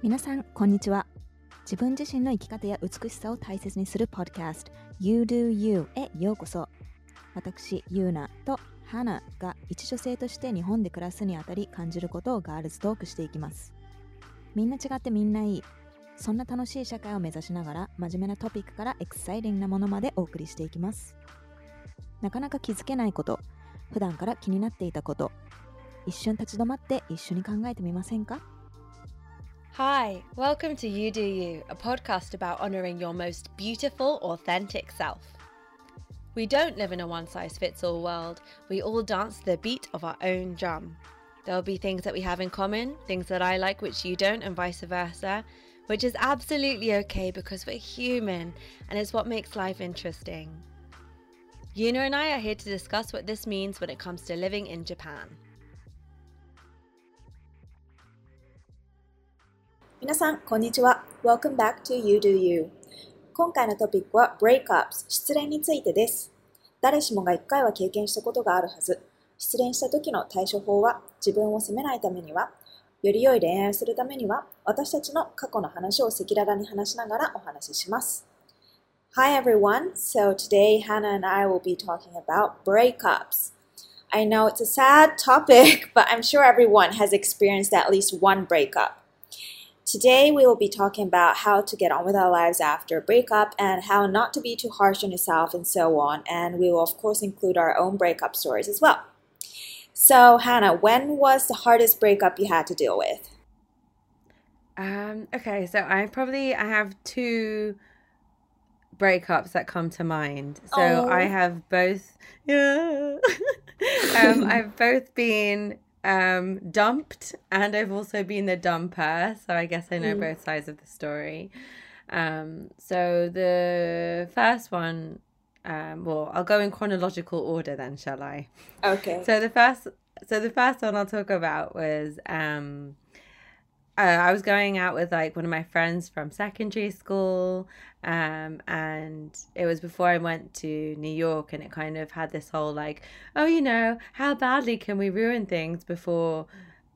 皆さん、こんにちは。自分自身の生き方や美しさを大切にするポッドキャスト You Do You へようこそ。私、ユーナとハナが一女性として日本で暮らすにあたり感じることをガールズトークしていきます。みんな違ってみんないい。そんな楽しい社会を目指しながら真面目なトピックからエクサイティングなものまでお送りしていきます。なかなか気づけないこと、普段から気になっていたこと、一瞬立ち止まって一緒に考えてみませんか？Hi, welcome to You Do You, a podcast about honoring your most beautiful, authentic self. We don't live in a one size fits all world. We all dance to the beat of our own drum. There'll be things that we have in common, things that I like which you don't, and vice versa, which is absolutely okay because we're human and it's what makes life interesting. Yuna and I are here to discuss what this means when it comes to living in Japan. 皆さん、こんにちは。Welcome back to You Do You。今回のトピックは Breakups、失恋についてです。誰しもが一回は経験したことがあるはず。失恋した時の対処法は、自分を責めないためには、より良い恋愛をするためには、私たちの過去の話を赤裸々に話しながらお話しします。Hi everyone. So today Hannah and I will be talking about breakups. I know it's a sad topic, but I'm sure everyone has experienced at least one breakup. Today, we will be talking about how to get on with our lives after a breakup and how not to be too harsh on yourself and so on. And we will, of course, include our own breakup stories as well. So, Hannah, when was the hardest breakup you had to deal with? Um, okay, so I probably I have two breakups that come to mind. So Oh. I have both yeah. um I've both been um dumped and I've also been the dumper, so I guess I know Mm. both sides of the story. Um so the first one um well, I'll go in chronological order then, shall I? Okay. So the first, so the first one I'll talk about was um, uh, I was going out with like one of my friends from secondary school, um, and it was before I went to New York, and it kind of had this whole like, oh, you know, how badly can we ruin things before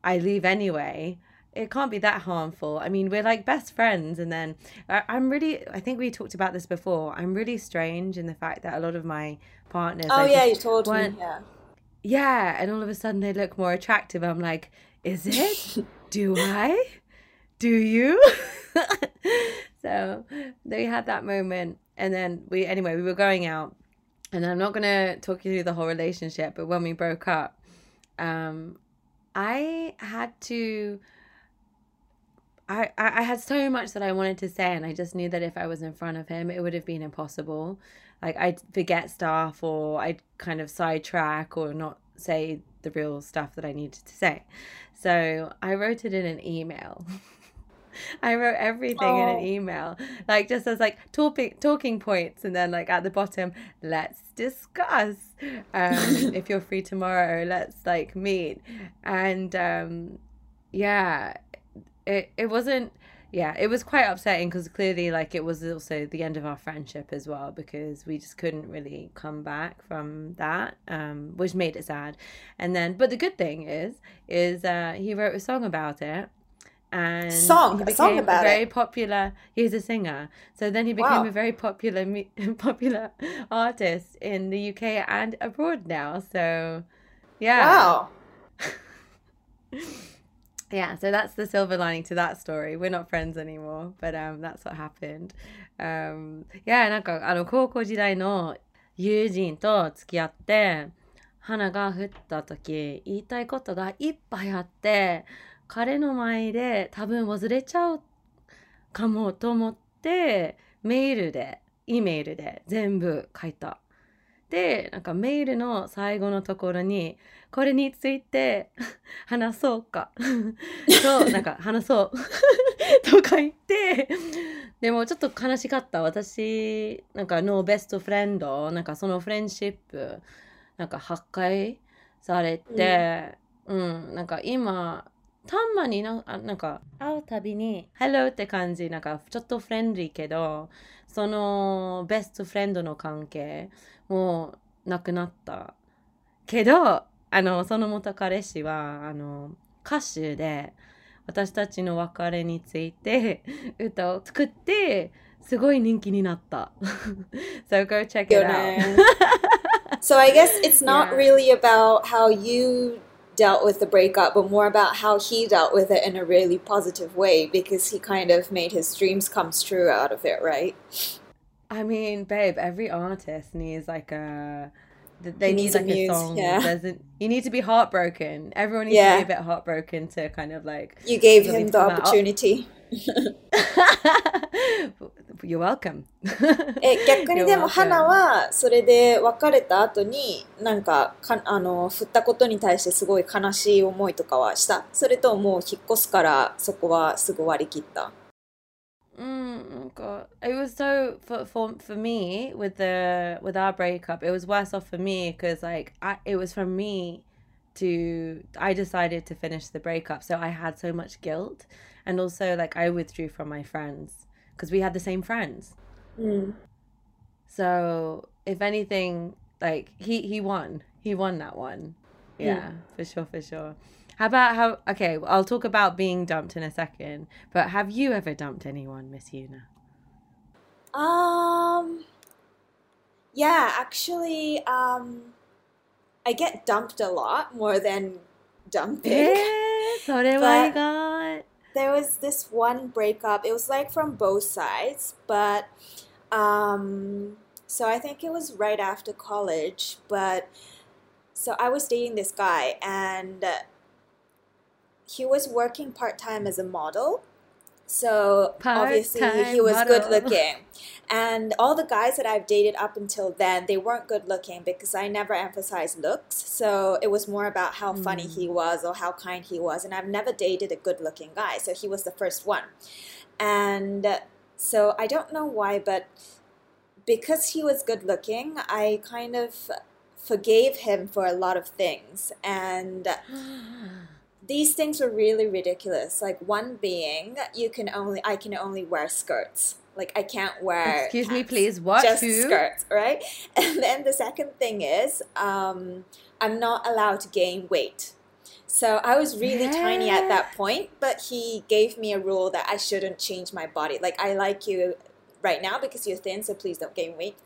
I leave anyway? It can't be that harmful. I mean, we're like best friends, and then I, I'm really. I think we talked about this before. I'm really strange in the fact that a lot of my partners. oh, I yeah, you told me. Yeah. yeah, and all of a sudden they look more attractive. I'm like, is it? Do I? Do you? so they had that moment, and then we anyway we were going out, and I'm not gonna talk you through the whole relationship, but when we broke up, um, I had to. I I had so much that I wanted to say, and I just knew that if I was in front of him, it would have been impossible. Like I'd forget stuff, or I'd kind of sidetrack, or not say the real stuff that I needed to say. So I wrote it in an email. I wrote everything in an Oh. email, like just as like talking talking points, and then like at the bottom, let's discuss. Um, if you're free tomorrow, let's like meet. And um, yeah, it it wasn't. Yeah, it was quite upsetting because clearly, like, it was also the end of our friendship as well because we just couldn't really come back from that, um, which made it sad. And then, but the good thing is, is uh, he wrote a song about it, and Song? he A song became about very it? popular. He's a singer, so then he became Wow. a very popular mu- popular artist in the UK and abroad now. So, yeah, Wow. yeah. So that's the silver lining to that story. We're not friends anymore, but um, that's what happened. Um, yeah, なんかあの高校時代の友人と付き合って花が降った時言いたいことがいっぱいあって 彼の前で多分忘れちゃうかもと思ってメールで E メールで全部書いた。でなんかメールの最後のところにこれについて話そうか。となんか話そう。とか言ってでもちょっと悲しかった。私なんかのベストフレンドなんかそのフレンシップなんか破壊されてうん、なんか今たまになあなんか会うたびに「Hello」って感じなんかちょっとフレンドリーけどそのベストフレンドの関係もうなくなったけどあのその元彼氏はあの歌手で私たちの別れについて 歌を作ってすごい人気になった。so go check it よ out. ね so I guess it's not really about how you dealt with the breakup, but more about how he dealt with it in a really positive way because he kind of made his dreams come true out of it, right? I mean, babe, every artist needs like a. They He need needs a like a song. yeah. There's a, you need to be heartbroken. Everyone needs Yeah. to be a bit heartbroken to kind of like. You gave him the opportunity. You're welcome. え逆に You're でも welcome. 花はそれで別れた後になんかかあの振ったことに対してすごい悲しい思いとかはしたそれとももう引っ越すからそこはすぐ割り切った Mm, oh god, it was so for for for me with the with our breakup. It was worse off for me because like I it was from me to I decided to finish the breakup, so I had so much guilt, and also like I withdrew from my friends because we had the same friends. Mm. So if anything, like he he won, he won that one. Mm. Yeah, mm. for sure, for sure. How about how? Okay, I'll talk about being dumped in a second. But have you ever dumped anyone, Miss Yuna? Um. Yeah, actually, um, I get dumped a lot more than dumping. Yeah, so but, there was this one breakup. It was like from both sides, but um, so I think it was right after college. But so I was dating this guy, and he was working part time as a model. So obviously he was good looking. And all the guys that I've dated up until then, they weren't good looking because I never emphasized looks. So it was more about how funny he hmm. was or how kind he was. And I've never dated a good looking guy. So he was the first one. And so I don't know why, but because he was good looking, I kind of forgave him for a lot of things. And these things were really ridiculous. Like one being, you can only I can only wear skirts. Like I can't wear. Excuse me, please. What? Just Who? skirts, right? And then the second thing is, um, I'm not allowed to gain weight. So I was really tiny at that point, but he gave me a rule that I shouldn't change my body. Like I like you right now because you're thin, so please don't gain weight.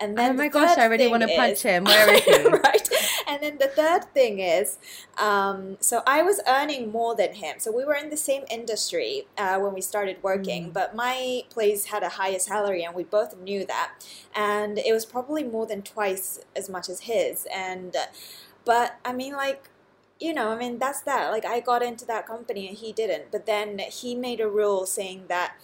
And then Oh my the gosh, I really want to punch is- him. Where is he? right. And then the third thing is, um, so I was earning more than him. So we were in the same industry uh, when we started working, Mm. but my place had a higher salary, and we both knew that. And it was probably more than twice as much as his. And, uh, but I mean, like, you know, I mean, that's that. Like, I got into that company and he didn't. But then he made a rule saying that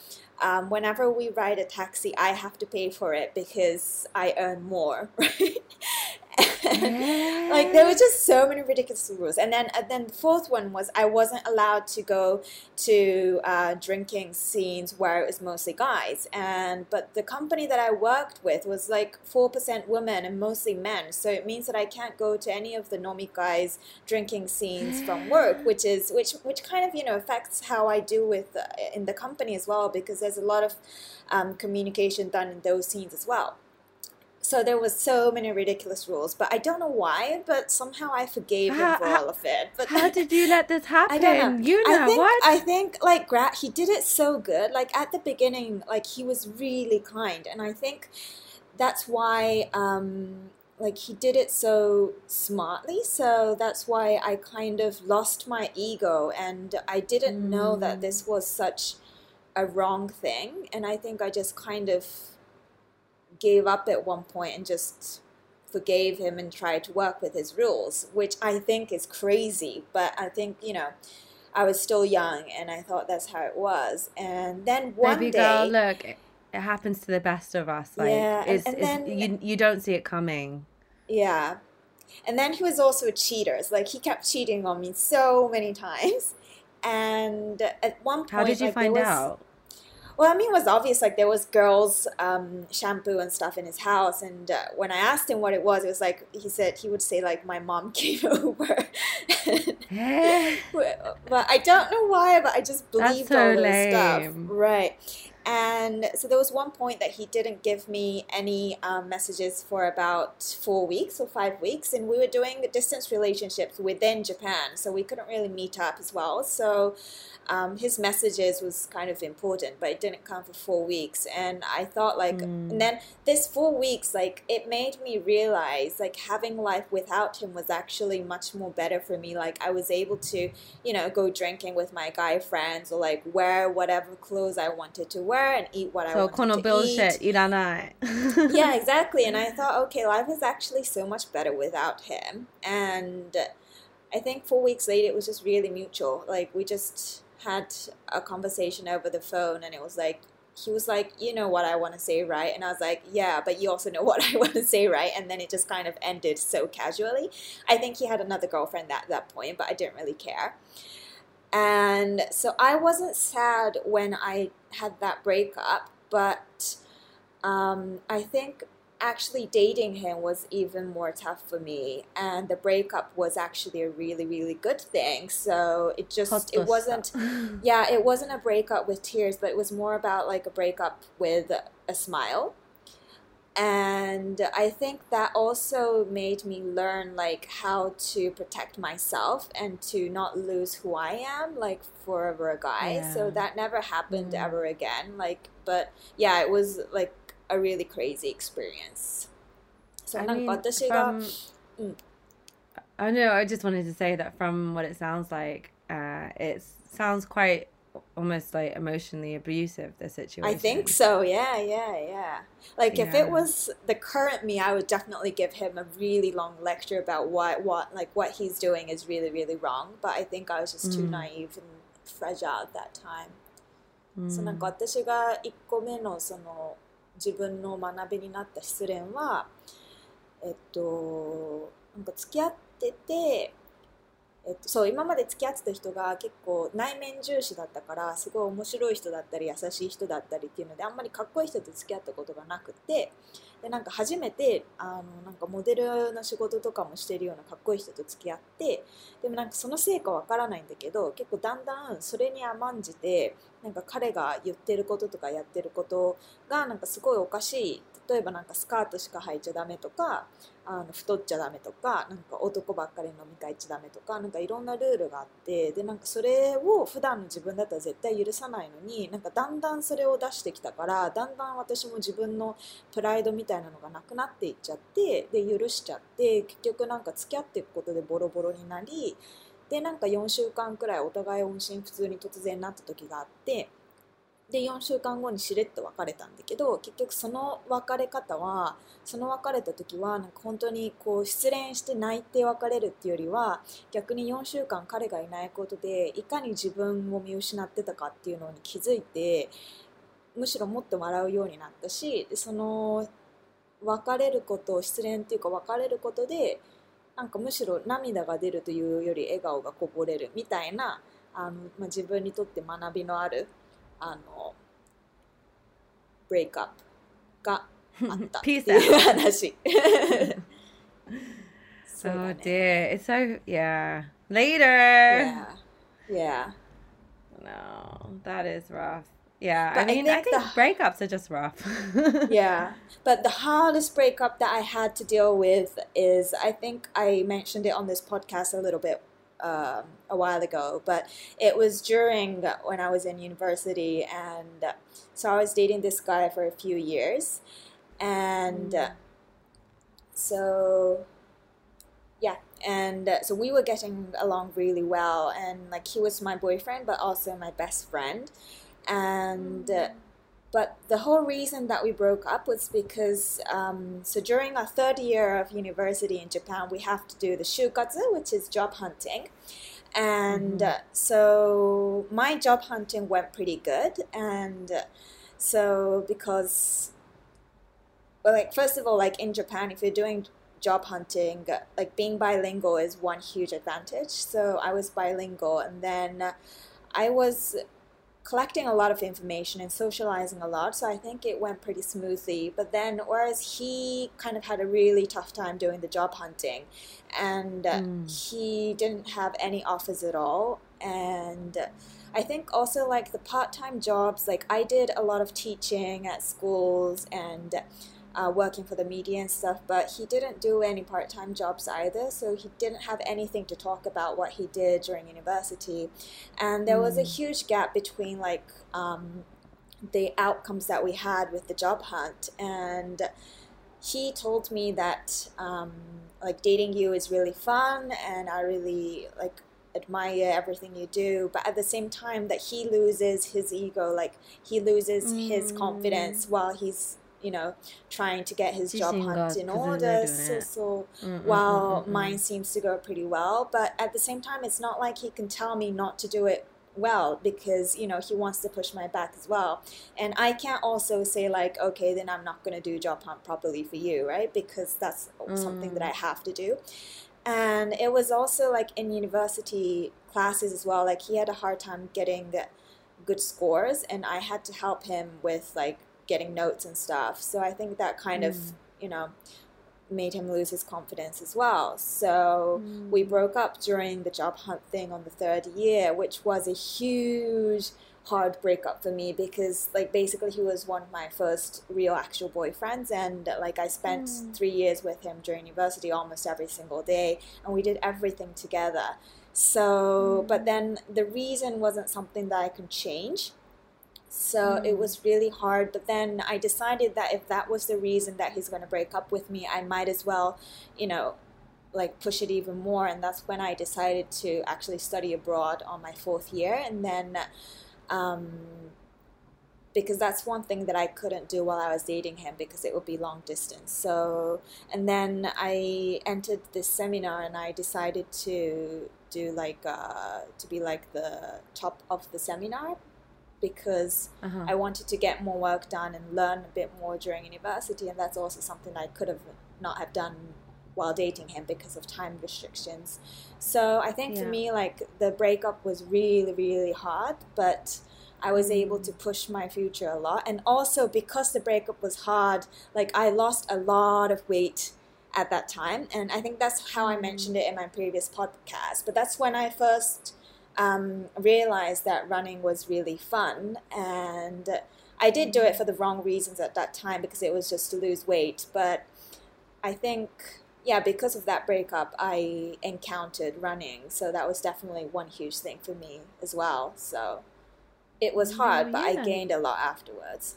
um, whenever we ride a taxi, I have to pay for it because I earn more, right? like there were just so many ridiculous rules, and then and then the fourth one was I wasn't allowed to go to uh, drinking scenes where it was mostly guys, and but the company that I worked with was like four percent women and mostly men, so it means that I can't go to any of the nomikai drinking scenes from work, which is which which kind of you know affects how I do with uh, in the company as well because there's a lot of um, communication done in those scenes as well. So there was so many ridiculous rules, but I don't know why, but somehow I forgave him for how- all of it. But How did you let this happen? I don't know. You know I think what? I think like Gra- he did it so good. Like at the beginning, like he was really kind, and I think that's why um, like he did it so smartly. So that's why I kind of lost my ego, and I didn't know that Mm. this was such a wrong thing, and I think I just kind of gave up at one point and just forgave him and tried to work with his rules, which I think is crazy. But I think, you know, I was still young and I thought that's how it was. And then one Baby day, girl, look, it, it happens to the best of us. Like, Yeah, and- it's, and it's, then- you you don't see it coming. yeah. And then he was also a cheater. So, like he kept cheating on me so many times. And at one point, How did you like, find was- out? Well, I mean, it was obvious. Like there was girls' um, shampoo and stuff in his house, and uh, when I asked him what it was, it was like he said he would say like my mom came over. But I don't know why, but I just believed so all this stuff, right? And so there was one point that he didn't give me any um, messages for about four weeks or five weeks, and we were doing distance relationships within Japan, so we couldn't really meet up as well. So um, his messages was kind of important, but it didn't come for four weeks. And I thought like, mm. and then this four weeks, like it made me realize like having life without him was actually much more better for me. Like I was able to, you know, go drinking with my guy friends or like wear whatever clothes I wanted to wear and eat what so I wanted to eat. So Yeah, exactly. And I thought, okay, life is actually so much better without him. And I think four weeks later, it was just really mutual. Like we just had a conversation over the phone, and it was like, he was like, you know what I want to say, right? And I was like, yeah, but you also know what I want to say, right? And then it just kind of ended so casually. I think he had another girlfriend at that point, but I didn't really care. And so I wasn't sad when I had that breakup, but um, I think actually dating him was even more tough for me and the breakup was actually a really really good thing so it just it wasn't yeah it wasn't a breakup with tears but it was more about like a breakup with a smile and i think that also made me learn like how to protect myself and to not lose who i am like for a guy yeah. so that never happened mm. ever again like but yeah it was like a really crazy experience. So I なん mean, か私が from, うん。 I know, I just wanted to say that from what it sounds like, uh, it sounds quite almost like emotionally abusive, the situation. I think so. Yeah, yeah, yeah. Like if Yeah. it was the current me, I would definitely give him a really long lecture about what what like what he's doing is really really wrong. But I think I was just too Mm. naive and fragile at that time. うんそうなんか私が1個目のその 自分の学びになった失恋はえっとなんか付き合ってて、えっと、そう今まで付き合ってた人が結構内面重視だったからすごい面白い人だったり優しい人だったりっていうのであんまりかっこいい人と付き合ったことがなくてでなんか初めてあのなんかモデルの仕事とかもしてるようなかっこいい人と付き合ってでもなんかそのせいかわからないんだけど結構だんだんそれに甘んじてなんか彼が言ってることとかやってることがなんかすごいおかしい例えばなんかスカートしか履いちゃダメとかあの太っちゃダメとかなんか男ばっかり飲み会行っちゃダメとかなんかいろんなルールがあってでなんかそれを普段の自分だったら絶対許さないのになんかだんだんそれを出してきたからだんだん私も自分のプライドみたいなのがなくなっていっちゃってで許しちゃって結局なんか付き合っていくことでボロボロになりでなんか4週間くらいお互い音信不通に突然なった時があってで4週間後にしれっと別れたんだけど結局その別れ方はその別れた時はなんか本当にこう失恋して泣いて別れるっていうよりは逆に4週間彼がいないことでいかに自分を見失ってたかっていうのに気づいてむしろもっと笑うようになったしでその別れることを失恋っていうか別れることでなんかむしろ涙が出るというより笑顔がこぼれるみたいなあの、まあ、自分にとって学びのあるあのブレイクアップがあったってい Peace う out. 話。そうだ Oh ね dear. It's so yeah. Later. Yeah. Yeah. No, that is rough. Yeah, But I I mean, I think think, the- breakups are just rough. yeah. But the hardest breakup that I had to deal with is I think I mentioned it on this podcast a little bit um, a while ago, but it was during when I was in university, and uh, so I was dating this guy for a few years, and uh, so yeah and uh, so we were getting along really well and like he was my boyfriend but also my best friend and uh, but the whole reason that we broke up was because um, so during our third year of university in japan we have to do the shukatsu which is job hunting. And uh, so my job hunting went pretty good. And uh, so because well like first of all like in japan if you're doing job hunting like being bilingual is one huge advantage. So i was bilingual. And then uh, i was collecting a lot of information and socializing a lot so i think it went pretty smoothly but then whereas he kind of had a really tough time doing the job hunting and Mm. he didn't have any offers at all and I think also like the part-time jobs, like I did a lot of teaching at schools and uh, working for the media and stuff, but he didn't do any part time jobs either. So he didn't have anything to talk about what he did during university. And there was a huge gap between like um, the outcomes that we had with the job hunt. And he told me that um, like dating you is really fun and I really like admire everything you do but at the same time that he loses his ego like he loses his confidence while he's you know, trying to get his job hunt in order. So, so while mine seems to go pretty well, but at the same time, it's not like he can tell me not to do it well because you know he wants to push my back as well and i can't also say like okay then i'm not going to do job hunt properly for you right because that's mm. something that i have to do and it was also like in university classes as well like he had a hard time getting good scores and i had to help him with like getting notes and stuff. So i think that kind of mm. you know made him lose his confidence as well. So mm. we broke up during the job hunt thing on the third year which was a huge hard breakup for me because like basically he was one of my first real actual boyfriends and like i spent mm. three years with him during university almost every single day and we did everything together. So but then the reason wasn't something that i could change so it was really hard but then i decided that if that was the reason that he's going to break up with me i might as well you know like push it even more and that's when i decided to actually study abroad on my fourth year and then um, because that's one thing that I couldn't do while I was dating him because it would be long distance. So, and then I entered this seminar and I decided to do like uh, to be like the top of the seminar because Uh-huh. I wanted to get more work done and learn a bit more during university, and that's also something I could have not have done while dating him because of time restrictions. So I think for me, like the breakup was really, really hard, but I was able to push my future a lot, and also because the breakup was hard, like I lost a lot of weight at that time, and I think that's how I mentioned it in my previous podcast. But that's when I first um, realized that running was really fun and I did do it for the wrong reasons at that time because it was just to lose weight but I think yeah because of that breakup I encountered running so that was definitely one huge thing for me as well so it was hard but I Yeah. gained a lot afterwards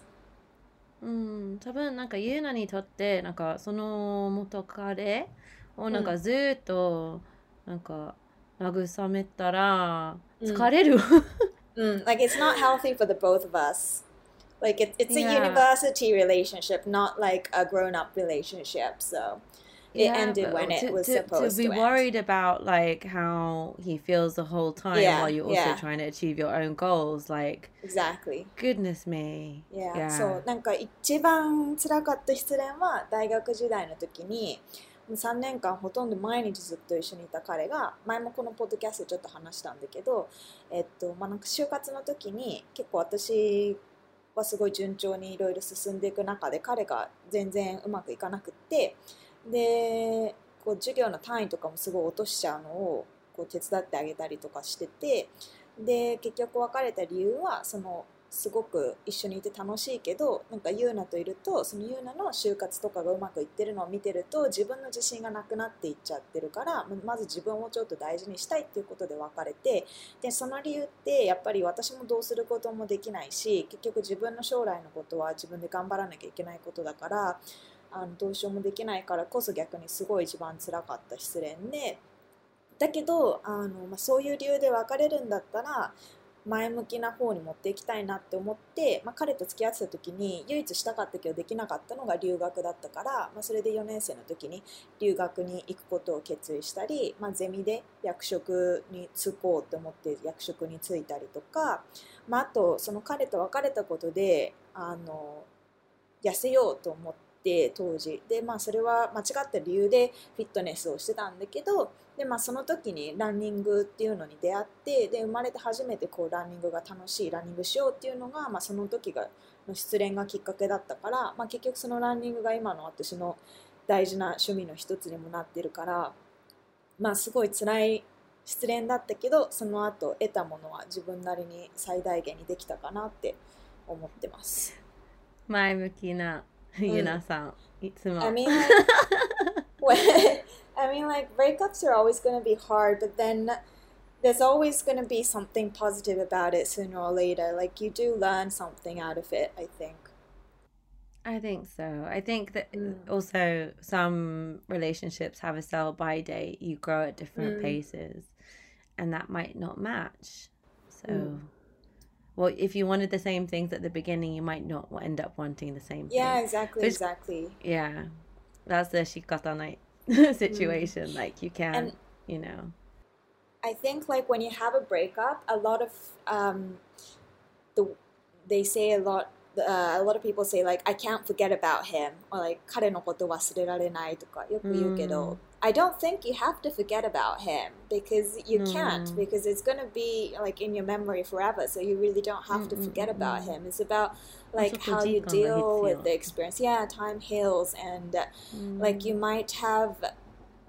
うん、多分なんかユーナにとってなんかその元彼をなんかずーっとなんか 慰めたらうん疲れる、mm, like it's not healthy for the both of us like it, it's a Yeah. university relationship not like a grown-up relationship so it Yeah, ended when it to, was to, supposed to be to worried about like how he feels the whole time Yeah, while you're also yeah. trying to achieve your own goals like exactly goodness me Yeah, Yeah. そうなんか一番辛かった失恋は大学時代の時に3年間ほとんど毎日ずっと一緒にいた彼が前もこのポッドキャストちょっと話したんだけど、えっとまあ、なんか就活の時に結構私はすごい順調にいろいろ進んでいく中で彼が全然うまくいかなくってでこう授業の単位とかもすごい落としちゃうのをこう手伝ってあげたりとかしててで結局別れた理由はそのすごく一緒にいて楽しいけどなんかユーナといるとそのユーナの就活とかがうまくいってるのを見てると自分の自信がなくなっていっちゃってるからままず自分をちょっと大事にしたいっていうことで別れてでその理由ってやっぱり私もどうすることもできないし結局自分の将来のことは自分で頑張らなきゃいけないことだからあのどうしようもできないからこそ逆にすごい一番辛かった失恋で。だけどあの、まあ、そういう理由で別れるんだったら前向きな方に持っていきたいなって思って、まあ、彼と付き合ってた時に唯一したかったけどできなかったのが留学だったから、まあ、それで4年生の時に留学に行くことを決意したり、まあ、ゼミで役職に就こうと思って役職に就いたりとか、まあ、あとその彼と別れたことであの痩せようと思って当時で、まあ、それは間違った理由でフィットネスをしてたんだけどで、まあ、その時にランニングっていうのに出会ってで生まれて初めてこうランニングが楽しいランニングしようっていうのが、まあ、その時が失恋がきっかけだったから、まあ、結局そのランニングが今の私の大事な趣味の一つにもなってるから、まあ、すごい辛い失恋だったけどその後得たものは自分なりに最大限にできたかなって思ってます。前向きな Yuna mm. san. I mean, like, when, I mean, like breakups are always going to be hard, but then there's always going to be something positive about it sooner or later. Like you do learn something out of it, I think. I think so. I think that uh, mm. also some relationships have a sell by date. You grow at different mm. paces, and that might not match. So. Mm well, if you wanted the same things at the beginning, you might not end up wanting the same Yeah, thing. exactly, exactly. Yeah, that's the shikata nai situation. Like you can, Mm. And- you know. I think like when you have a breakup, a lot of um, the they say a lot Uh, a lot of people say like I can't forget about him or like 彼のこと忘れられないとかよく言うけど、I don't think you have to forget about him because you can't Mm. because it's gonna be like in your memory forever. So you really don't have to Mm, mm, forget mm, about mm. him. It's about like Also how you 時間が deal 必要。 with the experience. Yeah, time heals and uh, like you might have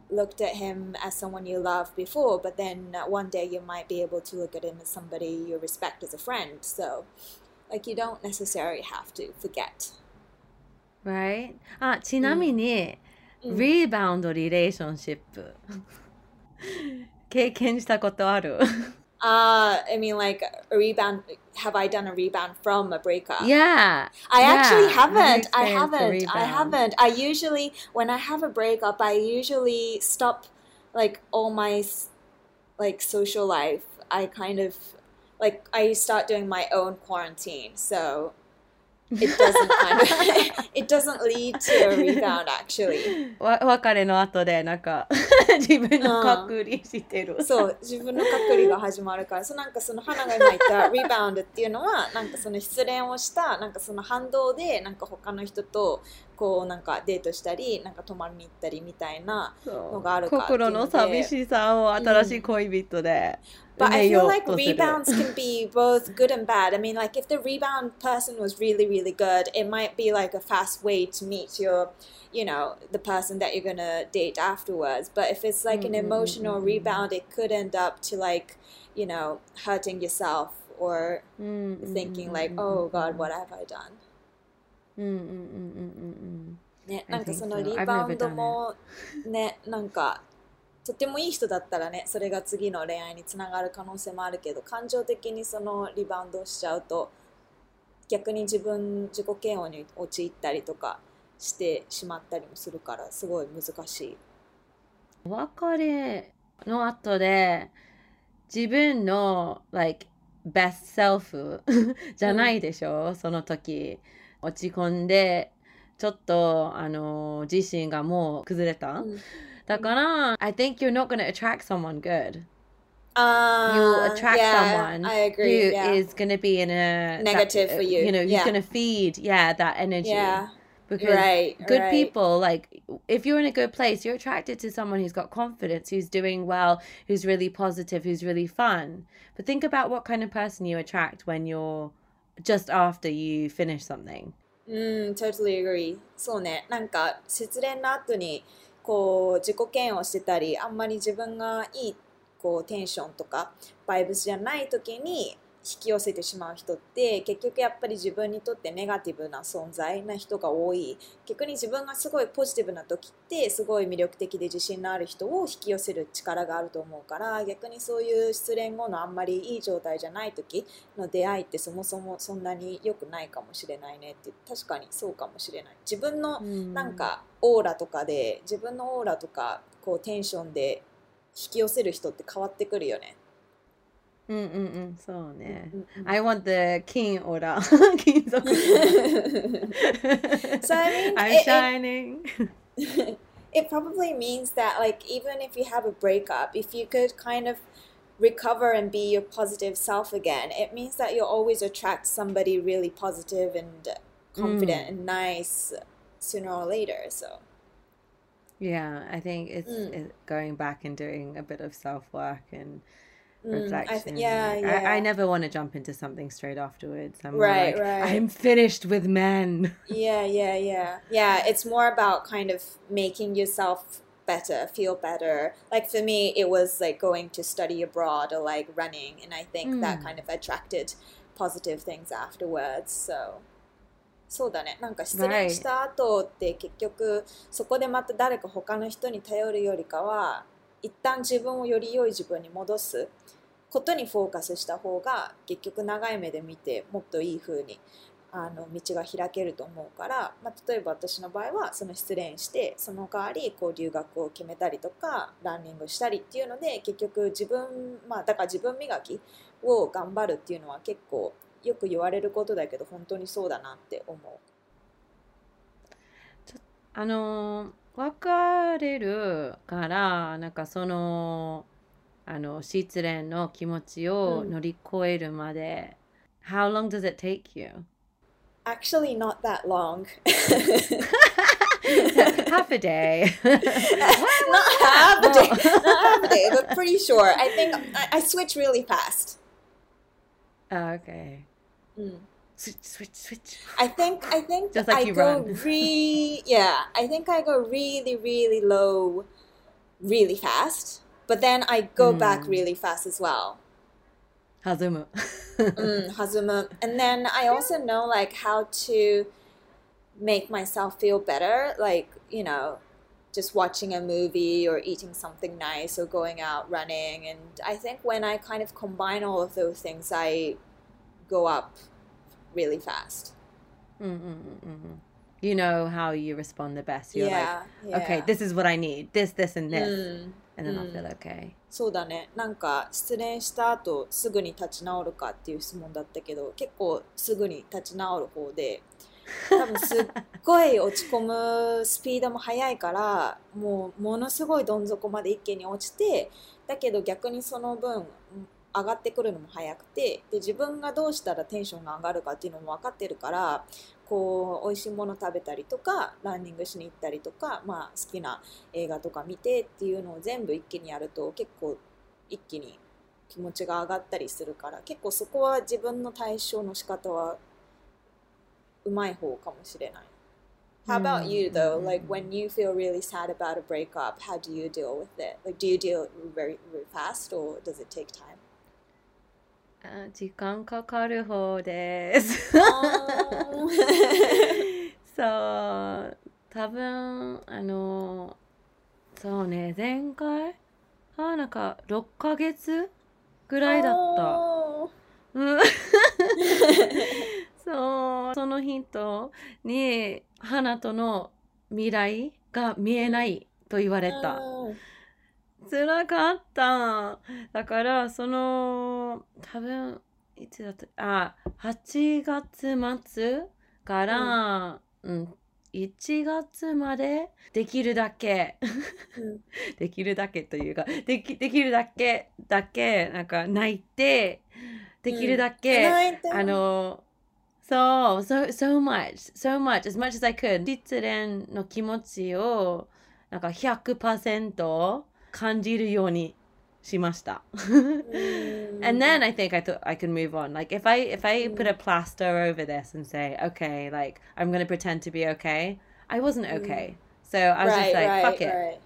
looked at him as someone you loved before but then uh, one day you might be able to look at him as somebody you respect as a friend so like you don't necessarily have to forget Right? あ、ちなみに、うんリバウンドリレーションシップ経験したことある uh i mean like a rebound have i done a rebound from a breakup Yeah. I Yeah. actually Have you haven't. I experienced a haven't. I rebound? haven't. I usually, when I have a breakup, I usually stop like all my s- like social life. I kind of like I start doing my own quarantine. So it doesn't kind of it doesn't lead to a rebound actually. わ別れの後でなんか 自分の隔離してる。そう自分の隔離が始まるからそうなんかその花が今言ったリバウンドっていうのはなんかその失恋をしたなんかその反動でなんか他の人とこうなんかデートしたりなんか泊まりに行ったりみたいなそうのがあるかっていうので心の寂しさを新しい恋人で But 埋 I め feel よう like とする。 rebounds can be both good and bad. I mean, like if the rebound person was really, really good, it might be like a fast way to meet your, you know, the person that you're gonna date afterwards. But if it's like an Mm, mm, mm, emotional mm, mm. rebound, it could end up to like, you know, hurting yourself or うんうんうんうん thinking like, oh God, what have I done? うんうんうんうんうんね、なんかその.リバウンドもね、なんかとてもいい人だったらね、それが次の恋愛につながる可能性もあるけど、感情的にそのリバウンドをしちゃうと、逆に自分、自己嫌悪に陥ったりとかしてしまったりもするから、すごい難しい。お別れの後で自分の like best self じゃないでしょ、その時落ち込んでちょっとあの自信がもう崩れた、うんだから、I think you're not gonna attract someone good Ah, you attract yeah, someone I agree. who yeah. is gonna be in a Negative that- for you, you know who's yeah. gonna feed yeah that energy yeah, because right, good right. people like if you're in a good place you're attracted to someone who's got confidence who's doing well who's really positive who's really fun but think about what kind of person you attract when you're just after you finish something うん、totally agree. そうね。なんか、失恋の後に、こう、自己嫌悪してたり、あんまり自分がいい、こう、テンションとか、バイブスじゃない時に、き寄せてしまう人って、結局やっぱり自分にとってネガティブな存在な人が多い。逆に自分がすごいポジティブな時って、すごい魅力的で自信のある人を引き寄せる力があると思うから、逆にそういう失恋後のあんまりいい状態じゃない時の出会いってそもそもそんなに良くないかもしれないねって確かにそうかもしれない自分のなんかオーラとかで自分のオーラとかこうテンションで引き寄せる人って変わってくるよね。うんうんうんそうねうんうん I want the king order 金属 So I mean, I'm it- it- shining it probably means that like even if you have a breakup if you could kind of recover and be your positive self again it means that you'll always attract somebody really positive and confident and nice sooner or later so Yeah, I think it's, Mm. it's going back and doing a bit of self work and mm, I reflection. th- yeah Like, yeah I, I never want to jump into something straight afterwards. I'm more Right, like, right. I'm finished with men. yeah yeah yeah yeah it's more about kind of making yourself better, feel better. Like for me, it was like going to study abroad or like running, and I think that Mm. kind of attracted positive things afterwards. So そうだね。なんか失恋した後って結局そこでまた誰か他の人に頼るよりかは 一旦自分をより良い自分に戻すことにフォーカスした方が結局長い目で見てもっといい風にあの道が開けると思うから、まあ、例えば私の場合はその失恋してその代わりこう留学を決めたりとかランニングしたりっていうので結局自分まあだから自分磨きを頑張るっていうのは結構よく言われることだけど本当にそうだなって思う。あの別れるからなんかそのあの失恋の気持ちをうん乗り越えるまで、How long does it take you? Actually, not that long. Half a day. not half a day, not half a day, but pretty sure. I think I, I switch really fast. Ah, okay. Mm. Switch, switch, switch. I think I think Just like I you go run. re yeah. I think I go really really low, really fast. But then I go back Mm. really fast as well. 弾む。Mm, hazumu. And then I also know like how to make myself feel better. Like you know, just watching a movie or eating something nice or going out running. And I think when I kind of combine all of those things, I go up really fast. うんうんうんうん。You know how you respond the best. You're yeah, like, okay, yeah. this is what I need. This, this, and this. うん、And then うん feel okay. そうだねなんか失恋した後すぐに立ち直るかっていう質問だったけど結構すぐに立ち直る方で多分すっごい落ち込むスピードも速いからもうものすごいどん底まで一気に落ちてだけど逆にその分上がってくるのも早くてで自分がどうしたらテンションが上がるかっていうのも分かってるからこう美味しいもの食べたりとかランニングしに行ったりとか、まあ、好きな映画とか見てっていうのを全部一気にやると結構一気に気持ちが上がったりするから結構そこは自分の対処の仕方はうまい方かもしれない。How about you though? Like when you feel really sad about a breakup, how do you deal with it? Like do you deal very, very fast or does it take time? あ時間かかる方です。Oh. そう、多分、あの、そうね、前回、あ、なんか6ヶ月ぐらいだった。Oh. うんそう、そのヒントに、花との未来が見えないと言われた。Oh. 辛かった。だから、その、多分、いつだった？あ、8月末から、うん、1月までできるだけ、できるだけというか、できできるだけ、だけ、なんか泣いて、できるだけ、あの、そう、so, so much, so much, as much as I could. 失恋の気持ちを、なんか100%感じるようにしました。And then I think I thought I could move on. Like if I if I put a plaster over this and say, okay, like I'm gonna pretend to be okay, I wasn't okay. So I was just like, fuck it.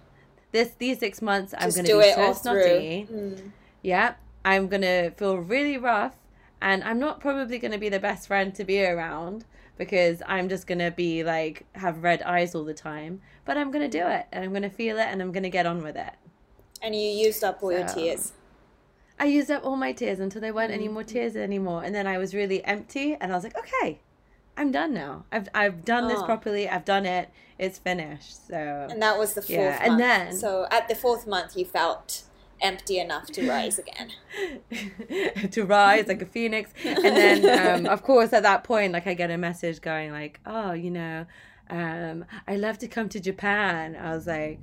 This these six months I'm Just gonna do be it so all snotty. through. Mm. Yeah, I'm gonna feel really rough, and I'm not probably gonna be the best friend to be around because I'm just gonna be like have red eyes all the time. But I'm gonna do it, and I'm gonna feel it, and I'm gonna get on with it. And you used up all your tears. I used up all my tears until there weren't any more Mm-hmm. tears anymore, and then I was really empty, and I was like, okay, I'm done now. I've I've done this Oh. properly. I've done it. It's finished. So And that was the fourth Yeah, and then- so at the fourth month, you felt empty enough to rise again. to rise like a phoenix and then um, of course at that point like i get a message going like oh you know um, i love to come to japan i was like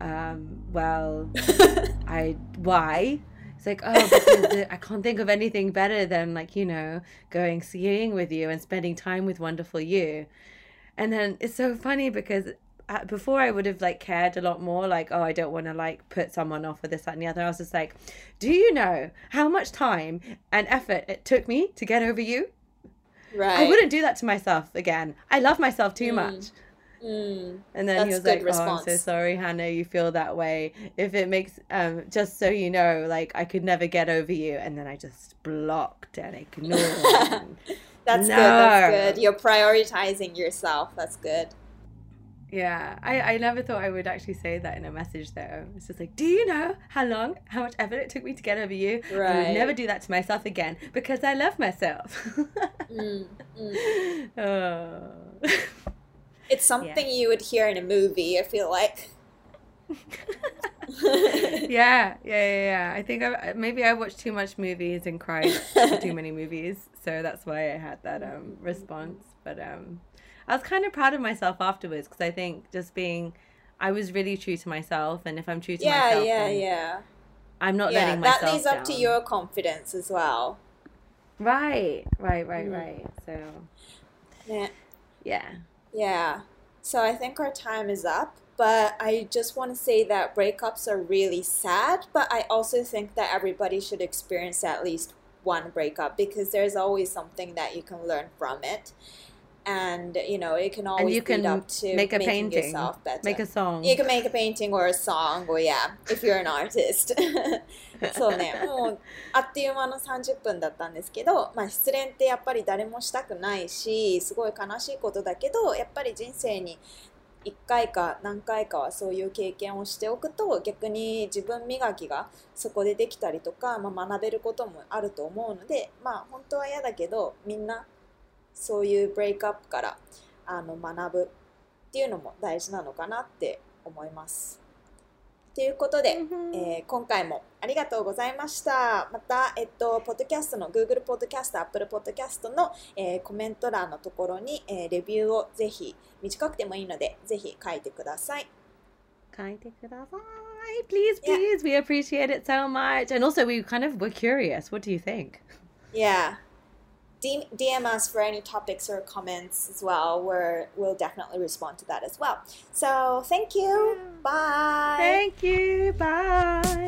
um, well i why it's like oh because i can't think of anything better than like you know going skiing with you and spending time with wonderful you and then it's so funny because uh, before I would have like cared a lot more, like, oh, I don't want to like put someone off or this, that, and the other. I was just like, do you know how much time and effort it took me to get over you? right. I wouldn't do that to myself again. I love myself too Mm. much. Mm. And then he was like, "Oh, I'm so sorry, Hannah. You feel that way. If it makes um, just so you know, like I could never get over you." And then I just blocked and ignored. That's good. That's good. You're prioritizing yourself. That's good. yeah, I I never thought I would actually say that in a message though. It's just like, "Do you know how long, how much effort it took me to get over you? I would never do that to myself again because I love myself." Mm, mm. oh. It's something you would hear in a movie. I feel like. yeah, yeah, yeah, yeah. I think I maybe I watched too much movies and cried too many movies, so that's why I had that um response. But um, I was kind of proud of myself afterwards because I think just being, I was really true to myself, and if I'm true to yeah, myself, yeah, yeah. I'm not yeah, letting myself that leads up to your confidence as well. right, right, right, Mm. right. So Yeah. yeah, Yeah. So I think our time is up, but I just want to say that breakups are really sad, but I also think that everybody should experience at least one breakup because there's always something that you can learn from it. And you know, it can always you lead can up to make a making painting, yourself better. make a song. You can make a painting or a song or yeah, if you're an artist. そうね、もうあっという間の30分だったんですけど、まあ、失恋ってやっぱり誰もしたくないし、すごい悲しいことだけど、やっぱり人生に1回か何回かはそういう経験をしておくと、逆に自分磨きがそこでできたりとか、まあ、学べることもあると思うので、まあ本当は嫌だけど、みんなそういうブレイクアップからあの学ぶっていうのも大事なのかなって思います。ということで、えー今回もありがとうございました。また、えっと、ポッドキャストの Google ポッドキャスト、Apple ポッドキャストの、えーコメント欄のところに、えーレビューをぜひ、短くてもいいので、ぜひ書いてください。書いてください Please, Yeah. please. We appreciate it so much. And also, we kind of were curious. What do you think? Yeah. DM us for any topics or comments as well. We're, we'll definitely respond to that as well. So, thank you. Bye. Thank you. Bye.